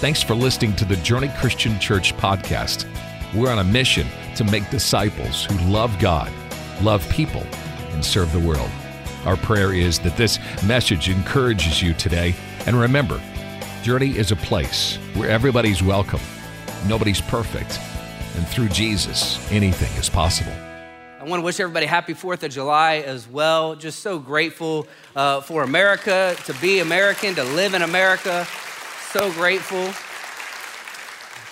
Thanks for listening to the Journey Christian Church podcast. We're on a mission to make disciples who love God, love people, and serve the world. Our prayer is that this message encourages you today. And remember, Journey is a place where everybody's welcome, nobody's perfect, and through Jesus, anything is possible. I want to wish everybody happy 4th of July as well. Just so grateful uh, for America, to be American, to live in America. So grateful.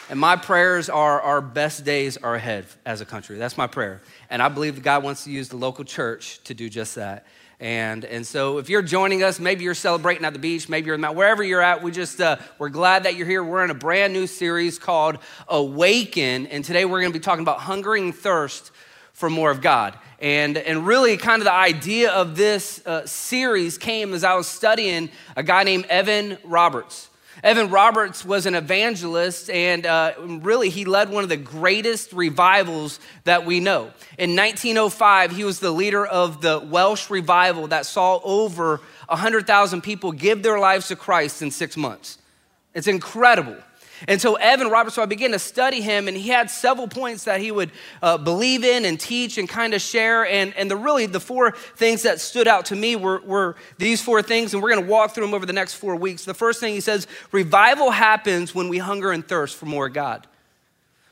And my prayers are our best days are ahead as a country. That's my prayer. And I believe that God wants to use the local church to do just that. And, and so if you're joining us, maybe you're celebrating at the beach, maybe you're in the wherever you're at, we just, uh, we're glad that you're here. We're in a brand new series called Awaken. And today we're going to be talking about hungering and thirst for more of God. And, and really, kind of the idea of this uh, series came as I was studying a guy named Evan Roberts. Evan Roberts was an evangelist, and uh, really, he led one of the greatest revivals that we know. In 1905, he was the leader of the Welsh revival that saw over 100,000 people give their lives to Christ in six months. It's incredible. And so Evan Roberts, so I began to study him, and he had several points that he would uh, believe in and teach and kind of share. And, and the really the four things that stood out to me were, were these four things, and we're going to walk through them over the next four weeks. The first thing he says, revival happens when we hunger and thirst for more God.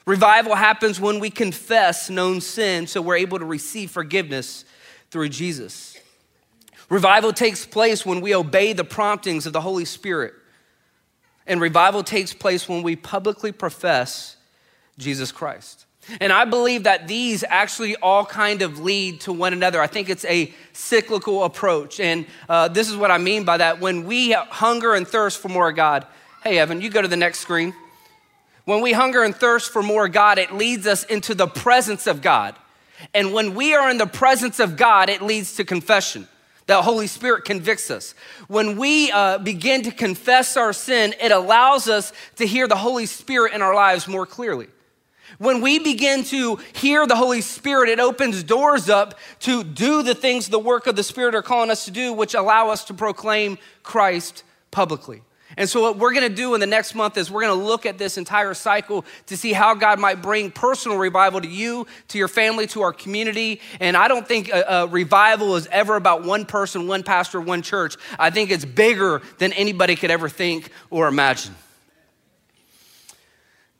Revival happens when we confess known sin, so we're able to receive forgiveness through Jesus. Revival takes place when we obey the promptings of the Holy Spirit. And revival takes place when we publicly profess Jesus Christ. And I believe that these actually all kind of lead to one another. I think it's a cyclical approach. And uh, this is what I mean by that. When we hunger and thirst for more God, hey, Evan, you go to the next screen. When we hunger and thirst for more God, it leads us into the presence of God. And when we are in the presence of God, it leads to confession. The Holy Spirit convicts us. When we uh, begin to confess our sin, it allows us to hear the Holy Spirit in our lives more clearly. When we begin to hear the Holy Spirit, it opens doors up to do the things the work of the Spirit are calling us to do, which allow us to proclaim Christ publicly. And so, what we're gonna do in the next month is we're gonna look at this entire cycle to see how God might bring personal revival to you, to your family, to our community. And I don't think a, a, revival is ever about one person, one pastor, one church. I think it's bigger than anybody could ever think or imagine.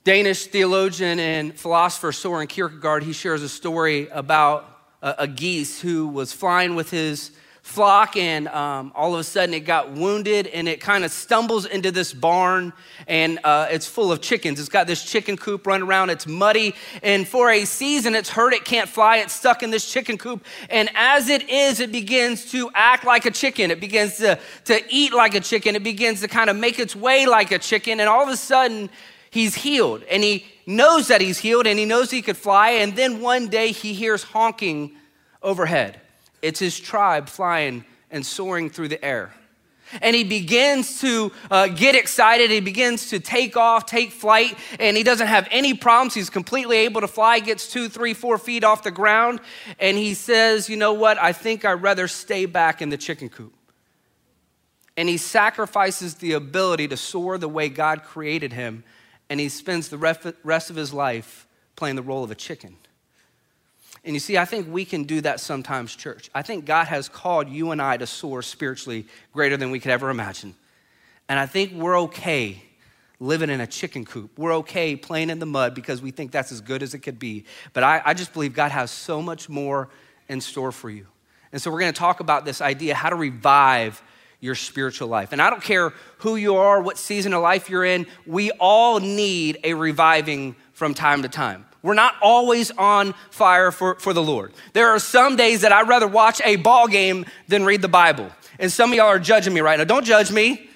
Danish theologian and philosopher Soren Kierkegaard, he shares a story about a, a geese who was flying with his flock, and um, all of a sudden it got wounded and it kind of stumbles into this barn and uh, it's full of chickens. It's got this chicken coop running around, it's muddy, and for a season it's hurt, it can't fly, it's stuck in this chicken coop. And as it is, it begins to act like a chicken, it begins to, to eat like a chicken, it begins to kind of make its way like a chicken, and all of a sudden, he's healed and he knows that he's healed and he knows he could fly. And then one day he hears honking overhead. It's his tribe flying and soaring through the air. And he begins to uh, get excited. He begins to take off, take flight, and he doesn't have any problems. He's completely able to fly, gets two, three, four feet off the ground. And he says, You know what? I think I'd rather stay back in the chicken coop. And he sacrifices the ability to soar the way God created him. And he spends the rest of his life playing the role of a chicken. And you see, I think we can do that sometimes, church. I think God has called you and I to soar spiritually greater than we could ever imagine. And I think we're okay living in a chicken coop. We're okay playing in the mud because we think that's as good as it could be. But I, I just believe God has so much more in store for you. And so we're going to talk about this idea how to revive your spiritual life. And I don't care who you are, what season of life you're in, we all need a reviving from time to time. We're not always on fire for, for the Lord. There are some days that I'd rather watch a ball game than read the Bible. And some of y'all are judging me right now. Don't judge me.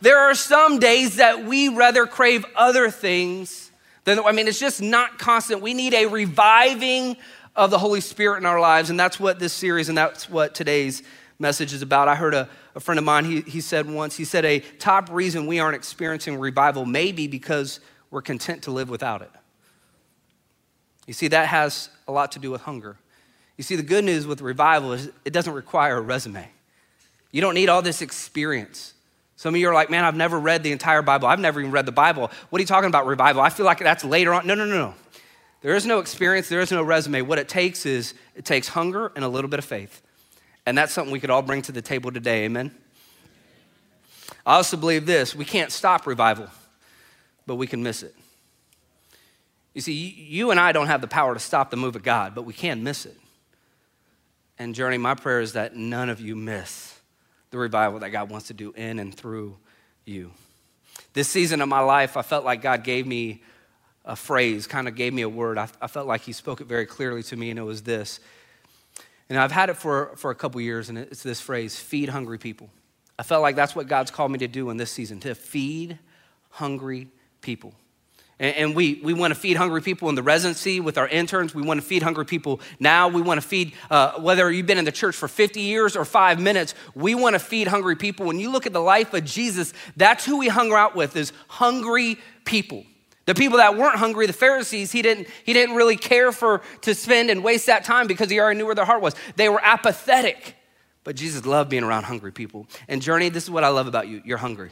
there are some days that we rather crave other things than, I mean, it's just not constant. We need a reviving of the Holy Spirit in our lives. And that's what this series and that's what today's message is about. I heard a, a friend of mine, he, he said once, he said, a top reason we aren't experiencing revival may be because we're content to live without it. You see, that has a lot to do with hunger. You see, the good news with revival is it doesn't require a resume. You don't need all this experience. Some of you are like, man, I've never read the entire Bible. I've never even read the Bible. What are you talking about, revival? I feel like that's later on. No, no, no, no. There is no experience, there is no resume. What it takes is it takes hunger and a little bit of faith. And that's something we could all bring to the table today. Amen. I also believe this we can't stop revival, but we can miss it. You see, you and I don't have the power to stop the move of God, but we can miss it. And, Journey, my prayer is that none of you miss the revival that God wants to do in and through you. This season of my life, I felt like God gave me a phrase, kind of gave me a word. I, I, felt like He spoke it very clearly to me, and it was this. And I've had it for, for a couple years, and it's this phrase feed hungry people. I felt like that's what God's called me to do in this season to feed hungry people. And, we, we want to feed hungry people in the residency with our interns. We want to feed hungry people now. We want to feed, uh, whether you've been in the church for 50 years or five minutes, we want to feed hungry people. When you look at the life of Jesus, that's who he hung out with, is hungry people. The people that weren't hungry, the Pharisees, he didn't, he didn't really care for to spend and waste that time because he already knew where their heart was. They were apathetic. But Jesus loved being around hungry people. And Journey, this is what I love about you. You're hungry.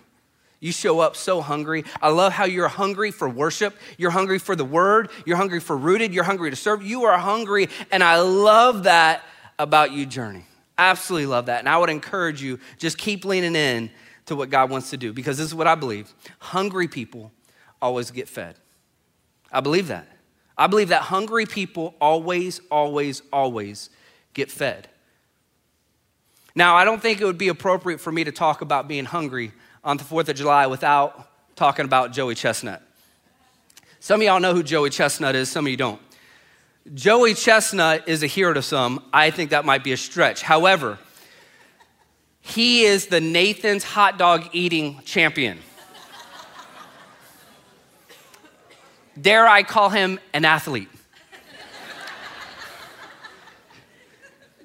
You show up so hungry. I love how you're hungry for worship. You're hungry for the word. You're hungry for rooted. You're hungry to serve. You are hungry. And I love that about you, Journey. Absolutely love that. And I would encourage you just keep leaning in to what God wants to do because this is what I believe. Hungry people always get fed. I believe that. I believe that hungry people always, always, always get fed. Now, I don't think it would be appropriate for me to talk about being hungry on the 4th of July without talking about Joey Chestnut. Some of y'all know who Joey Chestnut is, some of you don't. Joey Chestnut is a hero to some. I think that might be a stretch. However, he is the Nathan's hot dog eating champion. Dare I call him an athlete?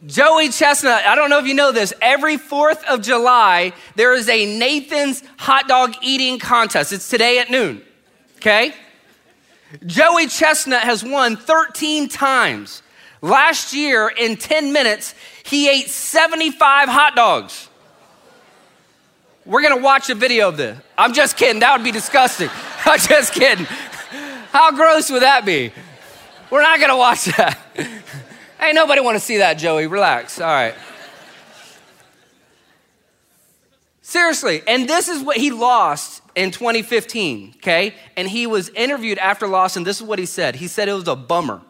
Joey Chestnut, I don't know if you know this, every 4th of July, there is a Nathan's hot dog eating contest. It's today at noon, okay? Joey Chestnut has won 13 times. Last year, in 10 minutes, he ate 75 hot dogs. We're gonna watch a video of this. I'm just kidding, that would be disgusting. I'm just kidding. How gross would that be? We're not gonna watch that. Ain't nobody want to see that, Joey. Relax. All right. Seriously, and this is what he lost in 2015, okay? And he was interviewed after loss, and this is what he said. He said it was a bummer,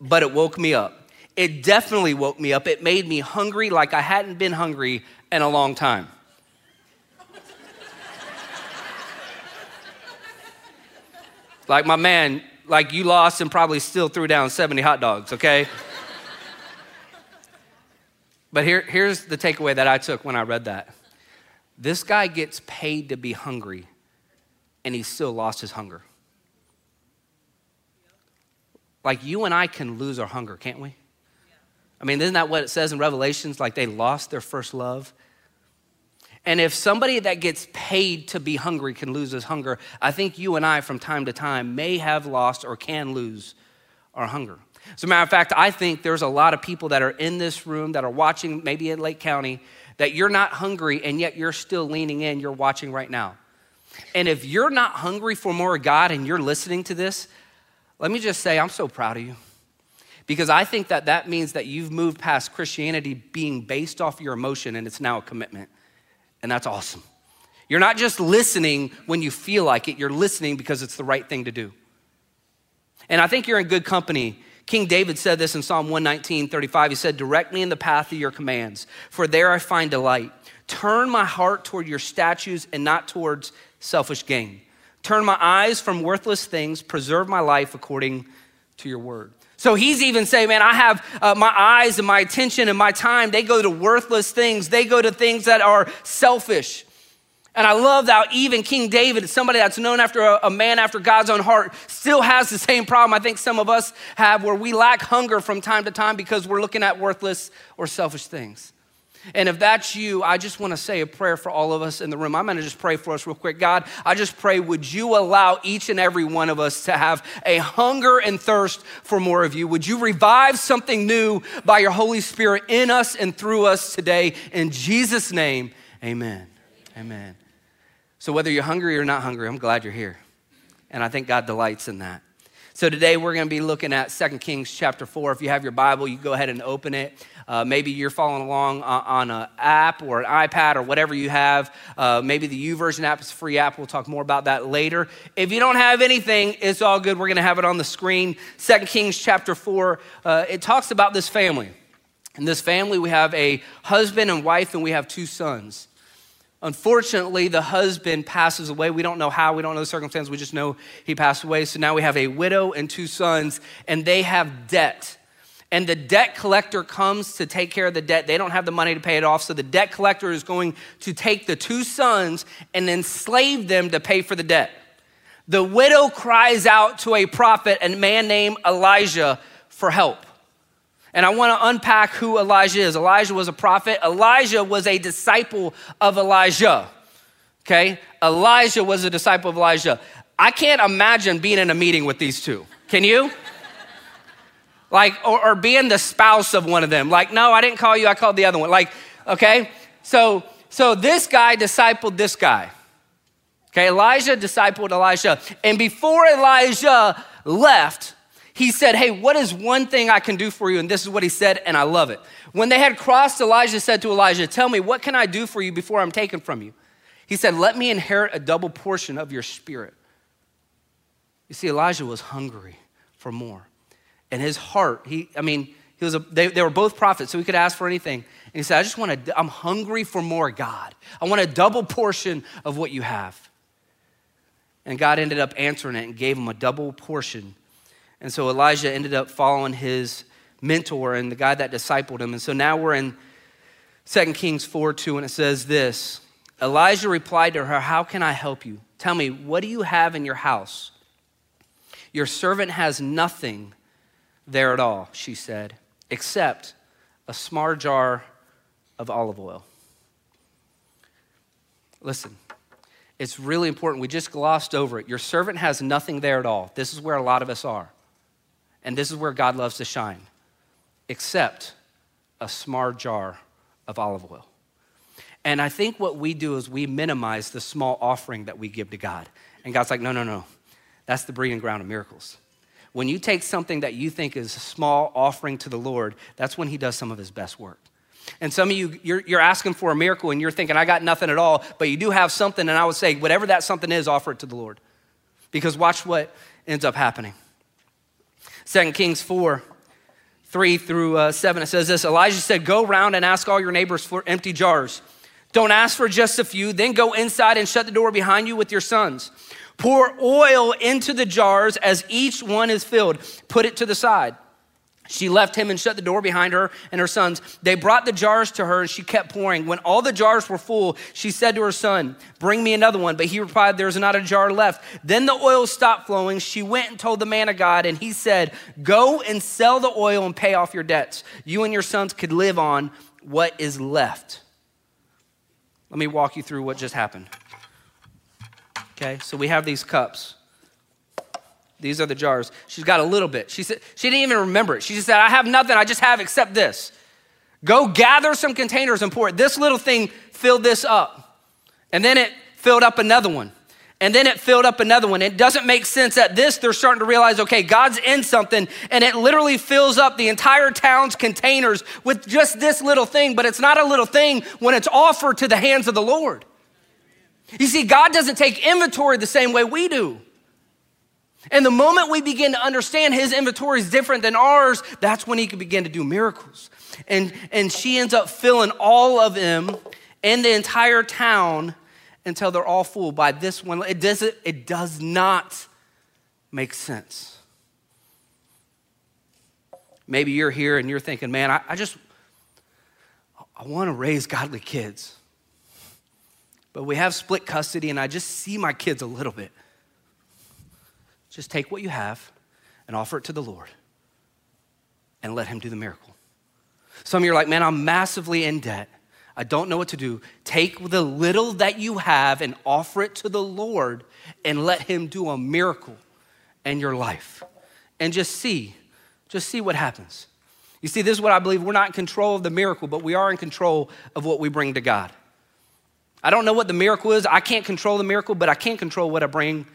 but it woke me up. It definitely woke me up. It made me hungry like I hadn't been hungry in a long time. like my man, like you lost and probably still threw down 70 hot dogs, okay? But here, here's the takeaway that I took when I read that. This guy gets paid to be hungry, and he still lost his hunger. Like you and I can lose our hunger, can't we? I mean, isn't that what it says in Revelations? Like they lost their first love. And if somebody that gets paid to be hungry can lose his hunger, I think you and I, from time to time, may have lost or can lose our hunger. As a matter of fact, I think there's a lot of people that are in this room that are watching, maybe in Lake County, that you're not hungry and yet you're still leaning in, you're watching right now. And if you're not hungry for more of God and you're listening to this, let me just say, I'm so proud of you. Because I think that that means that you've moved past Christianity being based off your emotion and it's now a commitment. And that's awesome. You're not just listening when you feel like it, you're listening because it's the right thing to do. And I think you're in good company King David said this in Psalm 119, 35. He said, Direct me in the path of your commands, for there I find delight. Turn my heart toward your statutes and not towards selfish gain. Turn my eyes from worthless things, preserve my life according to your word. So he's even saying, man, I have uh, my eyes and my attention and my time, they go to worthless things. They go to things that are selfish. And I love that even King David, somebody that's known after a, a, man after God's own heart, still has the same problem I think some of us have where we lack hunger from time to time because we're looking at worthless or selfish things. And if that's you, I just want to say a prayer for all of us in the room. I'm going to just pray for us real quick. God, I just pray, would you allow each and every one of us to have a hunger and thirst for more of you? Would you revive something new by your Holy Spirit in us and through us today? In Jesus' name, amen. Amen. So, whether you're hungry or not hungry, I'm glad you're here. And I think God delights in that. So, today we're going to be looking at 2 Kings chapter 4. If you have your Bible, you go ahead and open it. Uh, maybe you're following along on an app or an iPad or whatever you have. Uh, maybe the YouVersion app is a free app. We'll talk more about that later. If you don't have anything, it's all good. We're going to have it on the screen. 2 Kings chapter 4, uh, it talks about this family. In this family, we have a husband and wife, and we have two sons. Unfortunately, the husband passes away. We don't know how, we don't know the circumstance, we just know he passed away. So now we have a widow and two sons, and they have debt. And the debt collector comes to take care of the debt. They don't have the money to pay it off. So the debt collector is going to take the two sons and enslave them to pay for the debt. The widow cries out to a prophet, a man named Elisha, for help. And I want to unpack who Elisha is. Elijah was a prophet, Elisha was a disciple of Elijah. Okay? Elisha was a disciple of Elijah. I can't imagine being in a meeting with these two. Can you? like, or, or being the spouse of one of them. Like, no, I didn't call you, I called the other one. Like, okay? So, so this guy discipled this guy. Okay, Elijah discipled Elisha. And before Elijah left, he said, Hey, what is one thing I can do for you? And this is what he said, and I love it. When they had crossed, Elijah said to Elisha, Tell me, what can I do for you before I'm taken from you? He said, Let me inherit a double portion of your spirit. You see, Elisha was hungry for more. And his heart, he, I mean, he was a, they, they were both prophets, so he could ask for anything. And he said, I just want to, I'm hungry for more, God. I want a double portion of what you have. And God ended up answering it and gave him a double portion and so Elisha ended up following his mentor and the guy that discipled him. And so now we're in 2 Kings 4 2, and it says this Elisha replied to her, How can I help you? Tell me, what do you have in your house? Your servant has nothing there at all, she said, except a small jar of olive oil. Listen, it's really important. We just glossed over it. Your servant has nothing there at all. This is where a lot of us are. And this is where God loves to shine, except a small jar of olive oil. And I think what we do is we minimize the small offering that we give to God. And God's like, no, no, no. That's the breeding ground of miracles. When you take something that you think is a small offering to the Lord, that's when He does some of His best work. And some of you, you're, you're, asking for a miracle and you're thinking, I got nothing at all, but you do have something. And I would say, whatever that something is, offer it to the Lord. Because watch what ends up happening. 2 Kings 4, 3 through uh, 7, it says this Elisha said, Go round and ask all your neighbors for empty jars. Don't ask for just a few, then go inside and shut the door behind you with your sons. Pour oil into the jars as each one is filled. Put it to the side. She left him and shut the door behind her and her sons. They brought the jars to her and she kept pouring. When all the jars were full, she said to her son, Bring me another one. But he replied, There's not a jar left. Then the oil stopped flowing. She went and told the man of God, and he said, Go and sell the oil and pay off your debts. You and your sons could live on what is left. Let me walk you through what just happened. Okay, so we have these cups. These are the jars. She's got a little bit. She said she didn't even remember it. She just said, I have nothing. I just have except this. Go gather some containers and pour it. This little thing filled this up. And then it filled up another one. And then it filled up another one. It doesn't make sense at this, they're starting to realize, okay, God's in something, and it literally fills up the entire town's containers with just this little thing, but it's not a little thing when it's offered to the hands of the Lord. You see, God doesn't take inventory the same way we do. And the moment we begin to understand his inventory is different than ours, that's when he can begin to do miracles. And, and she ends up filling all of them in the entire town until they're all full by this one. It, doesn't, it does not make sense. Maybe you're here and you're thinking, man, I, I just, I want to raise godly kids. But we have split custody and I just see my kids a little bit. Just take what you have and offer it to the Lord and let Him do the miracle. Some of you are like, man, I'm massively in debt. I don't know what to do. Take the little that you have and offer it to the Lord and let Him do a miracle in your life. And just see, just see what happens. You see, this is what I believe. We're not in control of the miracle, but we are in control of what we bring to God. I don't know what the miracle is. I can't control the miracle, but I can control what I bring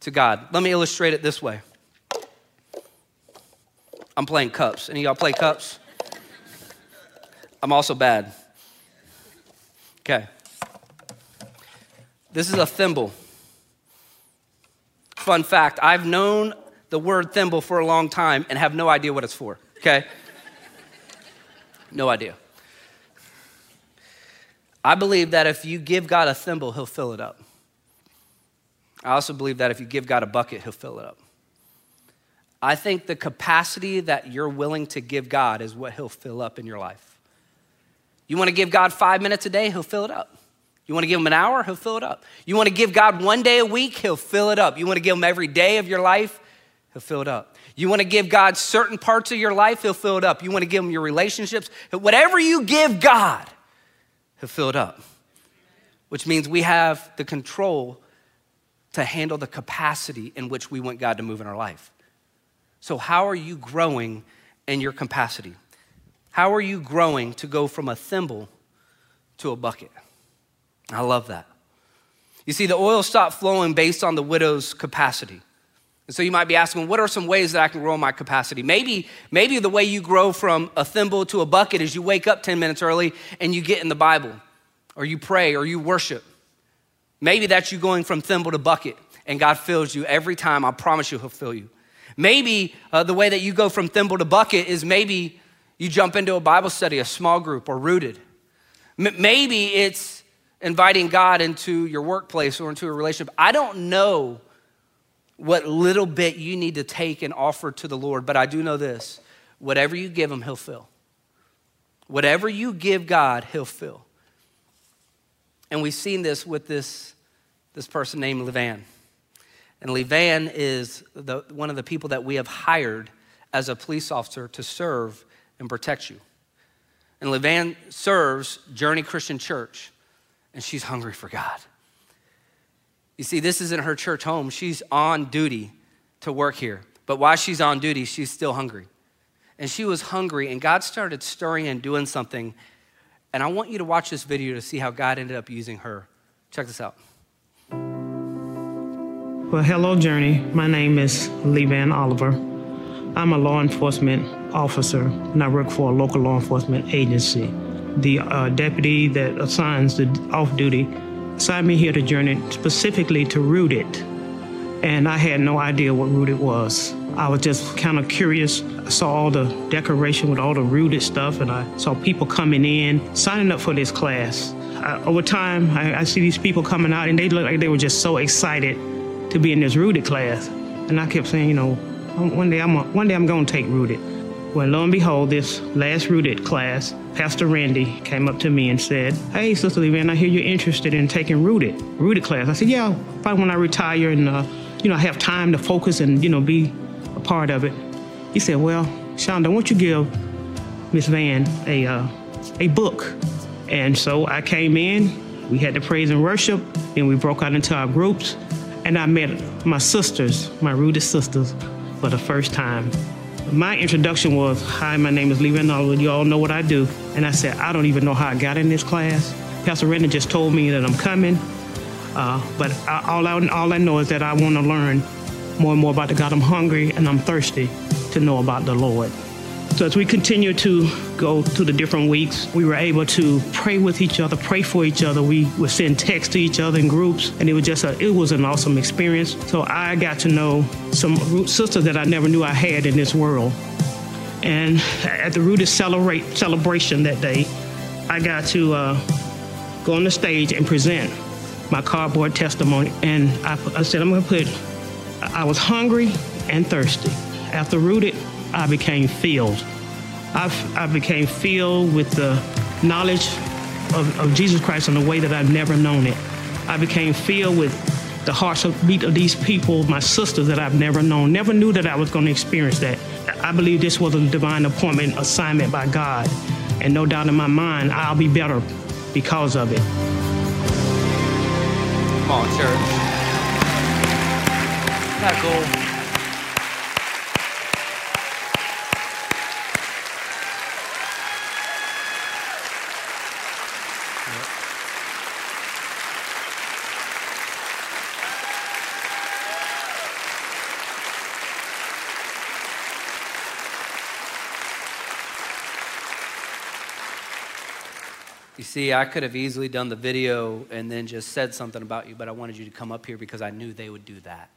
to God. Let me illustrate it this way. I'm playing cups. Any y'all play cups? I'm also bad. Okay. This is a thimble. Fun fact I've known the word thimble for a long time and have no idea what it's for, okay? no idea. I believe that if you give God a thimble, he'll fill it up. I also believe that if you give God a bucket, he'll fill it up. I think the capacity that you're willing to give God is what he'll fill up in your life. You want to give God five minutes a day, he'll fill it up. You want to give him an hour, he'll fill it up. You want to give God one day a week, he'll fill it up. You want to give him every day of your life, he'll fill it up. You want to give God certain parts of your life, he'll fill it up. You want to give him your relationships, whatever you give God, he'll fill it up. Which means we have the control to handle the capacity in which we want God to move in our life. So, how are you growing in your capacity? How are you growing to go from a thimble to a bucket? I love that. You see, the oil stopped flowing based on the widow's capacity. And so you might be asking, what are some ways that I can grow my capacity? Maybe, maybe the way you grow from a thimble to a bucket is you wake up 10 minutes early and you get in the Bible, or you pray, or you worship. Maybe that's you going from thimble to bucket, and God fills you every time. I promise you, He'll fill you. Maybe uh, the way that you go from thimble to bucket is maybe you jump into a Bible study, a small group, or rooted. M- maybe it's inviting God into your workplace or into a relationship. I don't know what little bit you need to take and offer to the Lord, but I do know this whatever you give Him, He'll fill. Whatever you give God, He'll fill. And we've seen this with this, this person named Levan. And Levan is the, one of the people that we have hired as a police officer to serve and protect you. And Levan serves Journey Christian Church, and she's hungry for God. You see, this isn't her church home. She's on duty to work here. But while she's on duty, she's still hungry. And she was hungry, and God started stirring and doing something and I want you to watch this video to see how God ended up using her. Check this out. Well, hello, Journey. My name is Lee Van Oliver. I'm a law enforcement officer, and I work for a local law enforcement agency. The uh, deputy that assigns the off duty assigned me here to Journey specifically to Rooted, and I had no idea what Rooted was. I was just kind of curious. I saw all the decoration with all the rooted stuff, and I saw people coming in, signing up for this class. Over time, I, I, see these people coming out, and they look like they were just so excited to be in this rooted class. And I kept saying, you know, one day I'm a, one day I'm to take rooted. When lo and behold, this last rooted class, Pastor Randy came up to me and said, "Hey, Sister Levan, I hear you're interested in taking rooted rooted class." I said, "Yeah, probably when I retire and uh, you know I have time to focus and you know be part of it. He said, Well, Shonda, won't you give Miss Van a, uh, a book? And so I came in, we had the praise and worship, then we broke out into our groups, and I met my sisters, my rooted sisters, for the first time. My introduction was, Hi, my name is Lee Reynolds. You all know what I do. And I said, I don't even know how I got in this class. Pastor Renner just told me that I'm coming. Uh, but I, all, I, all I know is that I want to learn more and more about the God. I'm hungry and I'm thirsty to know about the Lord. So as we continue to go through the different weeks, we were able to pray with each other, pray for each other. We would send texts to each other in groups, and it was just a, it was an awesome experience. So I got to know some sisters that I never knew I had in this world. And at the Rooted celebrate, celebration that day, I got to uh, go on the stage and present my cardboard testimony. And I, I said, I'm going to put I was hungry and thirsty. After rooted, I became filled. I, I became filled with the knowledge of, of Jesus Christ in a way that I've never known it. I became filled with the hearts of beat of these people, my sisters that I've never known. Never knew that I was going to experience that. I believe this was a divine appointment, assignment by God. And no doubt in my mind, I'll be better because of it. Come on, church that cool? You see, I could have easily done the video and then just said something about you, but I wanted you to come up here because I knew they would do that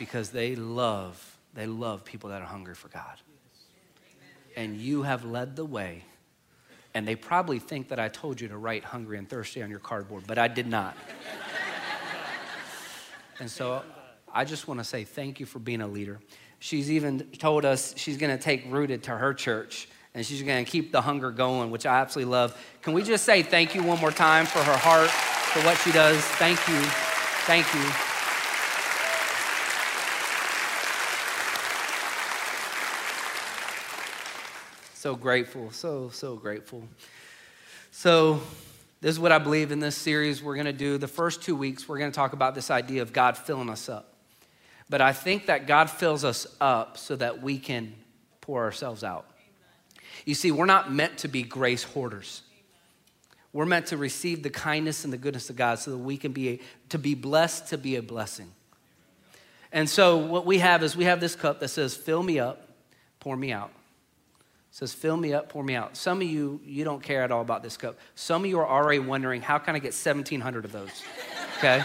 because they love, they love people that are hungry for God. And you have led the way. And they probably think that I told you to write hungry and thirsty on your cardboard, but I did not. and so I just want to say thank you for being a leader. She's even told us she's going to take Rooted to her church and she's going to keep the hunger going, which I absolutely love. Can we just say thank you one more time for her heart, for what she does? Thank you. Thank you. So grateful, so, so grateful. So, this is what I believe in this series we're going to do. The first two weeks, we're going to talk about this idea of God filling us up. But I think that God fills us up so that we can pour ourselves out. You see, we're not meant to be grace hoarders. We're meant to receive the kindness and the goodness of God so that we can be a, to be blessed to be a blessing. And so what we have is we have this cup that says, fill me up, pour me out. Says, fill me up, pour me out. Some of you, you don't care at all about this cup. Some of you are already wondering, how can I get 1,700 of those? Okay?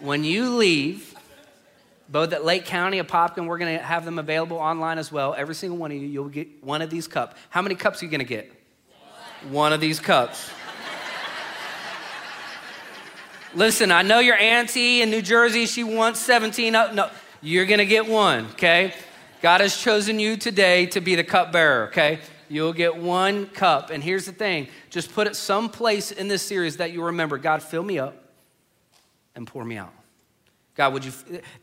when you leave, both at Lake County, Apopka, we're going to have them available online as well. Every single one of you, you'll get one of these cups. How many cups are you going to get? One. one of these cups. Listen, I know your auntie in New Jersey, she wants 17 up. No, you're going to get one, okay? God has chosen you today to be the cupbearer, okay? You'll get one cup. And here's the thing just put it someplace in this series that you remember God, fill me up and pour me out. God, would you,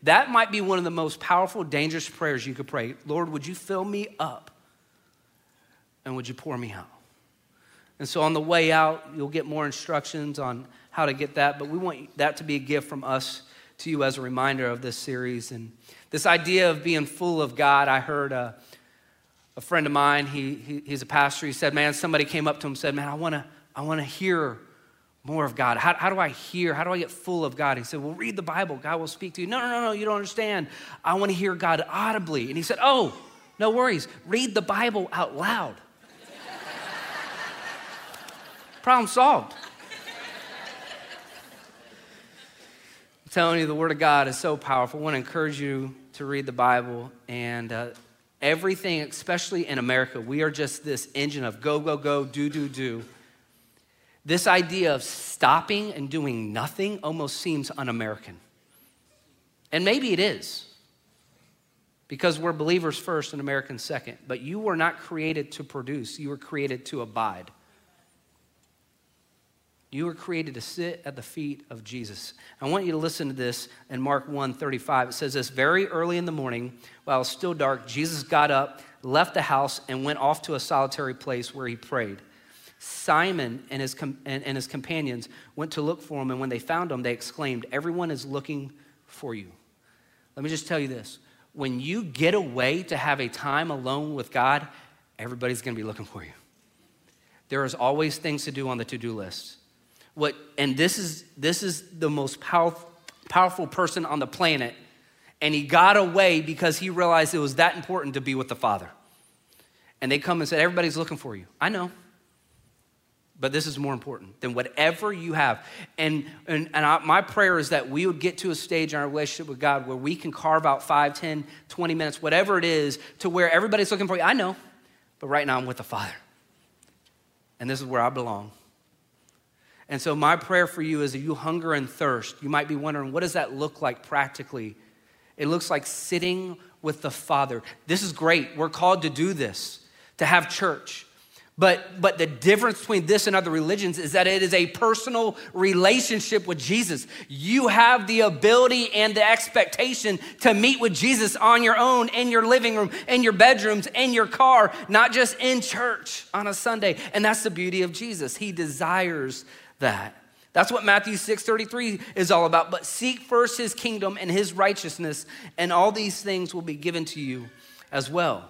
that might be one of the most powerful, dangerous prayers you could pray. Lord, would you fill me up and would you pour me out? And so on the way out, you'll get more instructions on how to get that, but we want that to be a gift from us to you as a reminder of this series. And this idea of being full of God, I heard a, a friend of mine, he, he, he's a pastor, he said, Man, somebody came up to him and said, Man, I wanna, I wanna hear more of God? How, how do I hear? How do I get full of God? He said, Well, read the Bible. God will speak to you. No, no, no, no, you don't understand. I want to hear God audibly. And he said, Oh, no worries. Read the Bible out loud. Problem solved. I'm telling you, the Word of God is so powerful. I want to encourage you to read the Bible and uh, everything, especially in America, we are just this engine of go, go, go, do, do, do. This idea of stopping and doing nothing almost seems un American. And maybe it is, because we're believers first and Americans second. But you were not created to produce, you were created to abide. You were created to sit at the feet of Jesus. I want you to listen to this in Mark 1 35. It says this very early in the morning, while it was still dark, Jesus got up, left the house, and went off to a solitary place where he prayed. Simon and his, com- and, and his companions went to look for him, and when they found him, they exclaimed, Everyone is looking for you. Let me just tell you this when you get away to have a time alone with God, everybody's gonna be looking for you. There is always things to do on the to do list. What, and this is, this is the most powerful, powerful person on the planet. And he got away because he realized it was that important to be with the Father. And they come and said, Everybody's looking for you. I know. But this is more important than whatever you have. And, and, and I, my prayer is that we would get to a stage in our relationship with God where we can carve out 5, 10, 20 minutes, whatever it is, to where everybody's looking for you. I know, but right now I'm with the Father. And this is where I belong. And so, my prayer for you is that you hunger and thirst. You might be wondering, what does that look like practically? It looks like sitting with the Father. This is great. We're called to do this, to have church. But, but the difference between this and other religions is that it is a personal relationship with Jesus. You have the ability and the expectation to meet with Jesus on your own, in your living room, in your bedrooms, in your car, not just in church on a Sunday. And that's the beauty of Jesus. He desires that. That's what Matthew 6:33 is all about. But seek first his kingdom and his righteousness, and all these things will be given to you as well.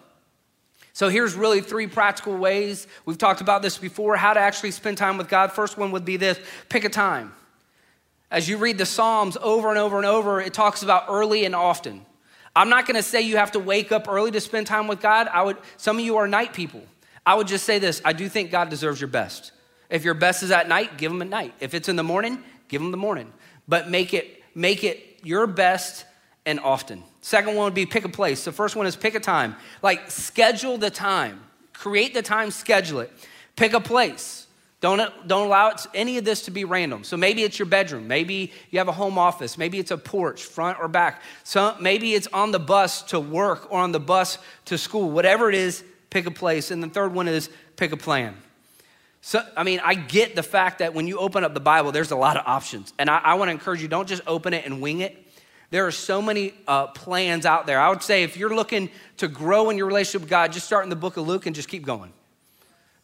So here's really three practical ways. We've talked about this before how to actually spend time with God. First one would be this pick a time. As you read the Psalms over and over and over, it talks about early and often. I'm not going to say you have to wake up early to spend time with God. I would some of you are night people. I would just say this I do think God deserves your best. If your best is at night, give them at night. If it's in the morning, give them the morning. But make it, make it your best and often. Second one would be pick a place. The first one is pick a time. Like schedule the time. Create the time, schedule it. Pick a place. Don't, don't allow it, any of this to be random. So maybe it's your bedroom. Maybe you have a home office. Maybe it's a porch, front or back. So maybe it's on the bus to work or on the bus to school. Whatever it is, pick a place. And the third one is pick a plan. So, I mean, I get the fact that when you open up the Bible, there's a lot of options. And I, I want to encourage you don't just open it and wing it. There are so many uh, plans out there. I would say if you're looking to grow in your relationship with God, just start in the book of Luke and just keep going.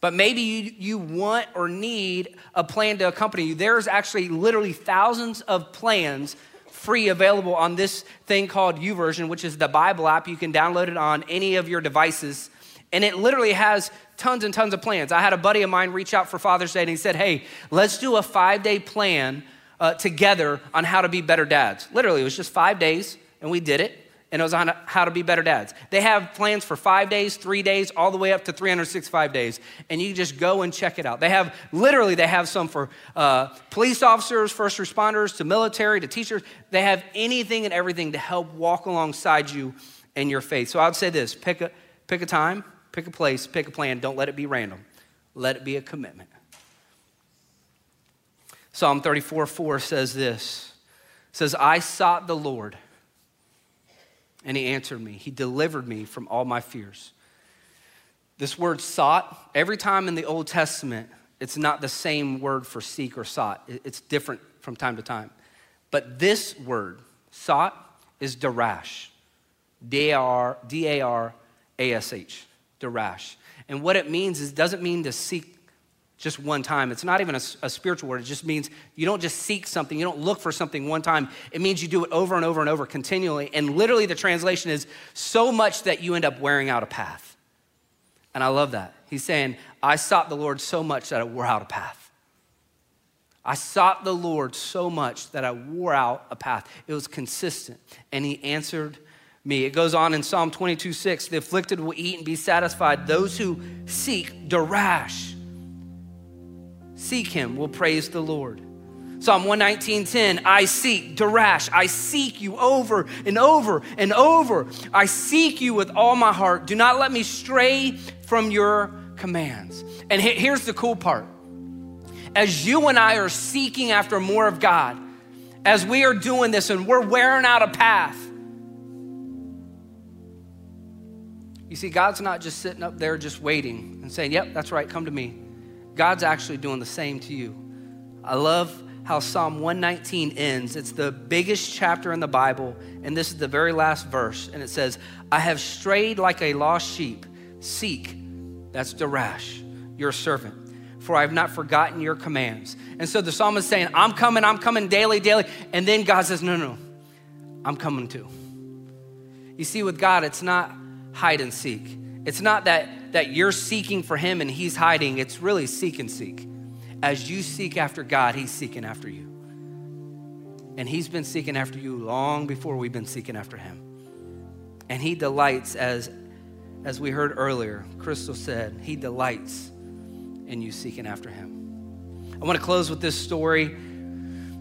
But maybe you, you want or need a plan to accompany you. There's actually literally thousands of plans free available on this thing called YouVersion, which is the Bible app. You can download it on any of your devices. And it literally has tons and tons of plans. I had a buddy of mine reach out for Father's Day and he said, Hey, let's do a five day plan uh, together on how to be better dads. Literally, it was just five days and we did it. And it was on how to be better dads. They have plans for five days, three days, all the way up to 365 days. And you just go and check it out. They have, literally, they have some for uh, police officers, first responders, to military, to teachers. They have anything and everything to help walk alongside you in your faith. So I would say this pick a, pick a time, pick a place, pick a plan. Don't let it be random. Let it be a commitment. Psalm 34 4 says this it says, I sought the Lord, and he answered me. He delivered me from all my fears. This word sought, every time in the Old Testament, it's not the same word for seek or sought. It's different from time to time. But this word, sought, is darash. D A R D A R A S H darash. And what it means is, it doesn't mean to seek just one time. It's not even a, a, spiritual word. It just means you don't just seek something, you don't look for something one time. It means you do it over and over and over continually. And literally, the translation is so much that you end up wearing out a path. And I love that. He's saying, I sought the Lord so much that I wore out a path. I sought the Lord so much that I wore out a path. It was consistent. And He answered me. It goes on in Psalm 22 6 the afflicted will eat and be satisfied. Those who seek darash, seek him, will praise the Lord. Psalm 119:10 I seek darash I seek you over and over and over I seek you with all my heart do not let me stray from your commands and here's the cool part as you and I are seeking after more of God as we are doing this and we're wearing out a path You see, God's not just sitting up there just waiting and saying, Yep, that's right, come to me. God's actually doing the same to you. I love how Psalm 119 ends. It's the biggest chapter in the Bible, and this is the very last verse. And it says, I have strayed like a lost sheep. Seek, that's Darash, your servant, for I have not forgotten your commands. And so the psalmist is saying, I'm coming, I'm coming daily, daily. And then God says, No, no, I'm coming too. You see, with God, it's not hide and seek. It's not that, that you're seeking for him and he's hiding, it's really seek and seek. As you seek after God, he's seeking after you. And he's been seeking after you long before we've been seeking after him. And he delights, as, as we heard earlier, Crystal said, he delights in you seeking after him. I want to close with this story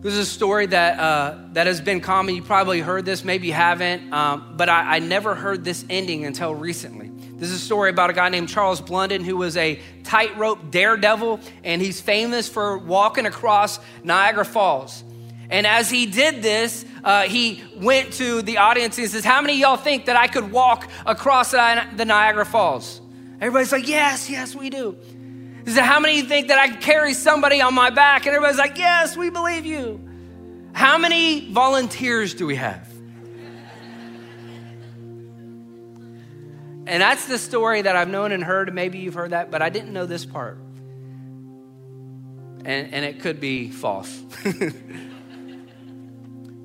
this is a story that, uh, that has been common. You probably heard this, maybe you haven't, um, but I, I never heard this ending until recently. This is a story about a guy named Charles Blondin who was a tightrope daredevil, and he's famous for walking across Niagara Falls. And as he did this, uh, he went to the audience and says, How many y'all think that I could walk across the Niagara Falls? Everybody's like, Yes, yes, we do. He said, How many you think that I can carry somebody on my back? And everybody's like, Yes, we believe you. How many volunteers do we have? And that's the story that I've known and heard. Maybe you've heard that, but I didn't know this part. And, and it could be false.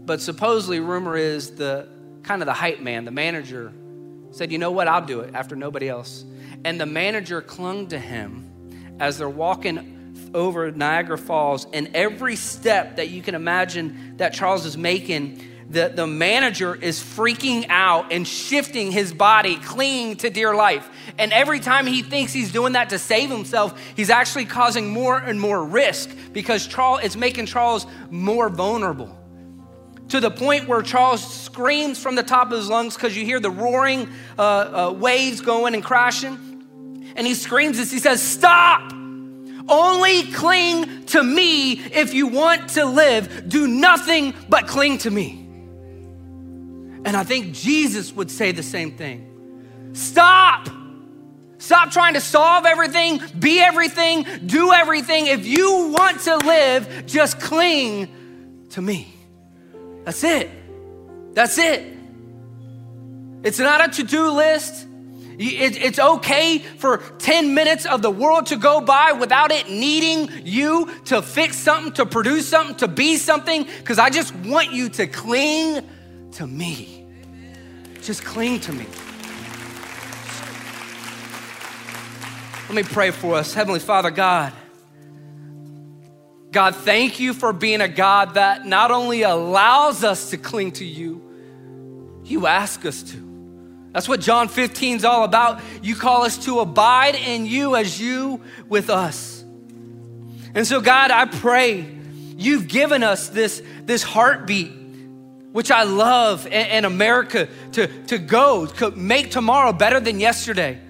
but supposedly, rumor is the kind of the hype man, the manager, said, You know what? I'll do it after nobody else. And the manager clung to him as they're walking over Niagara Falls, and every step that you can imagine that Charles is making, the, the manager is freaking out and shifting his body, clinging to dear life. And every time he thinks he's doing that to save himself, he's actually causing more and more risk because Charles, it's making Charles more vulnerable. To the point where Charles screams from the top of his lungs because you hear the roaring uh, uh, waves going and crashing. And he screams this, he says, Stop! Only cling to me if you want to live. Do nothing but cling to me. And I think Jesus would say the same thing. Stop. Stop trying to solve everything, be everything, do everything. If you want to live, just cling to me. That's it. That's it. It's not a to do list. It's okay for 10 minutes of the world to go by without it needing you to fix something, to produce something, to be something, because I just want you to cling to me. Just cling to me. Let me pray for us. Heavenly Father, God, God, thank you for being a God that not only allows us to cling to you, you ask us to. That's what John 15 is all about. You call us to abide in you as you with us. And so, God, I pray you've given us this, this heartbeat, which I love in, America to, to go, to make tomorrow better than yesterday.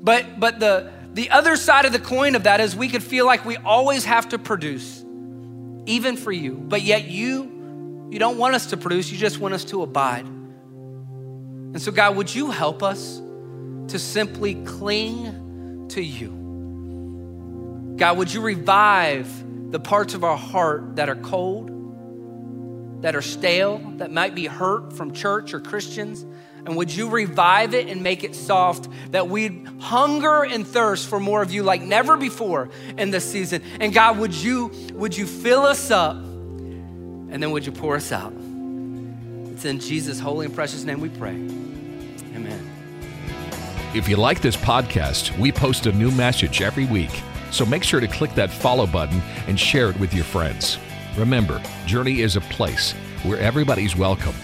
But, but the, the other side of the coin of that is we could feel like we always have to produce, even for you. But yet, you, you don't want us to produce, you just want us to abide. And so, God, would you help us to simply cling to you? God, would you revive the parts of our heart that are cold, that are stale, that might be hurt from church or Christians? And would you revive it and make it soft that we'd hunger and thirst for more of you like never before in this season? And God, would you, would you fill us up and then would you pour us out? It's in Jesus' holy and precious name we pray. Amen. If you like this podcast, we post a new message every week. So make sure to click that follow button and share it with your friends. Remember, Journey is a place where everybody's welcome,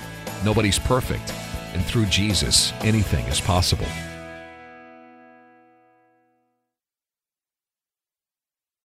nobody's perfect, and through Jesus, anything is possible.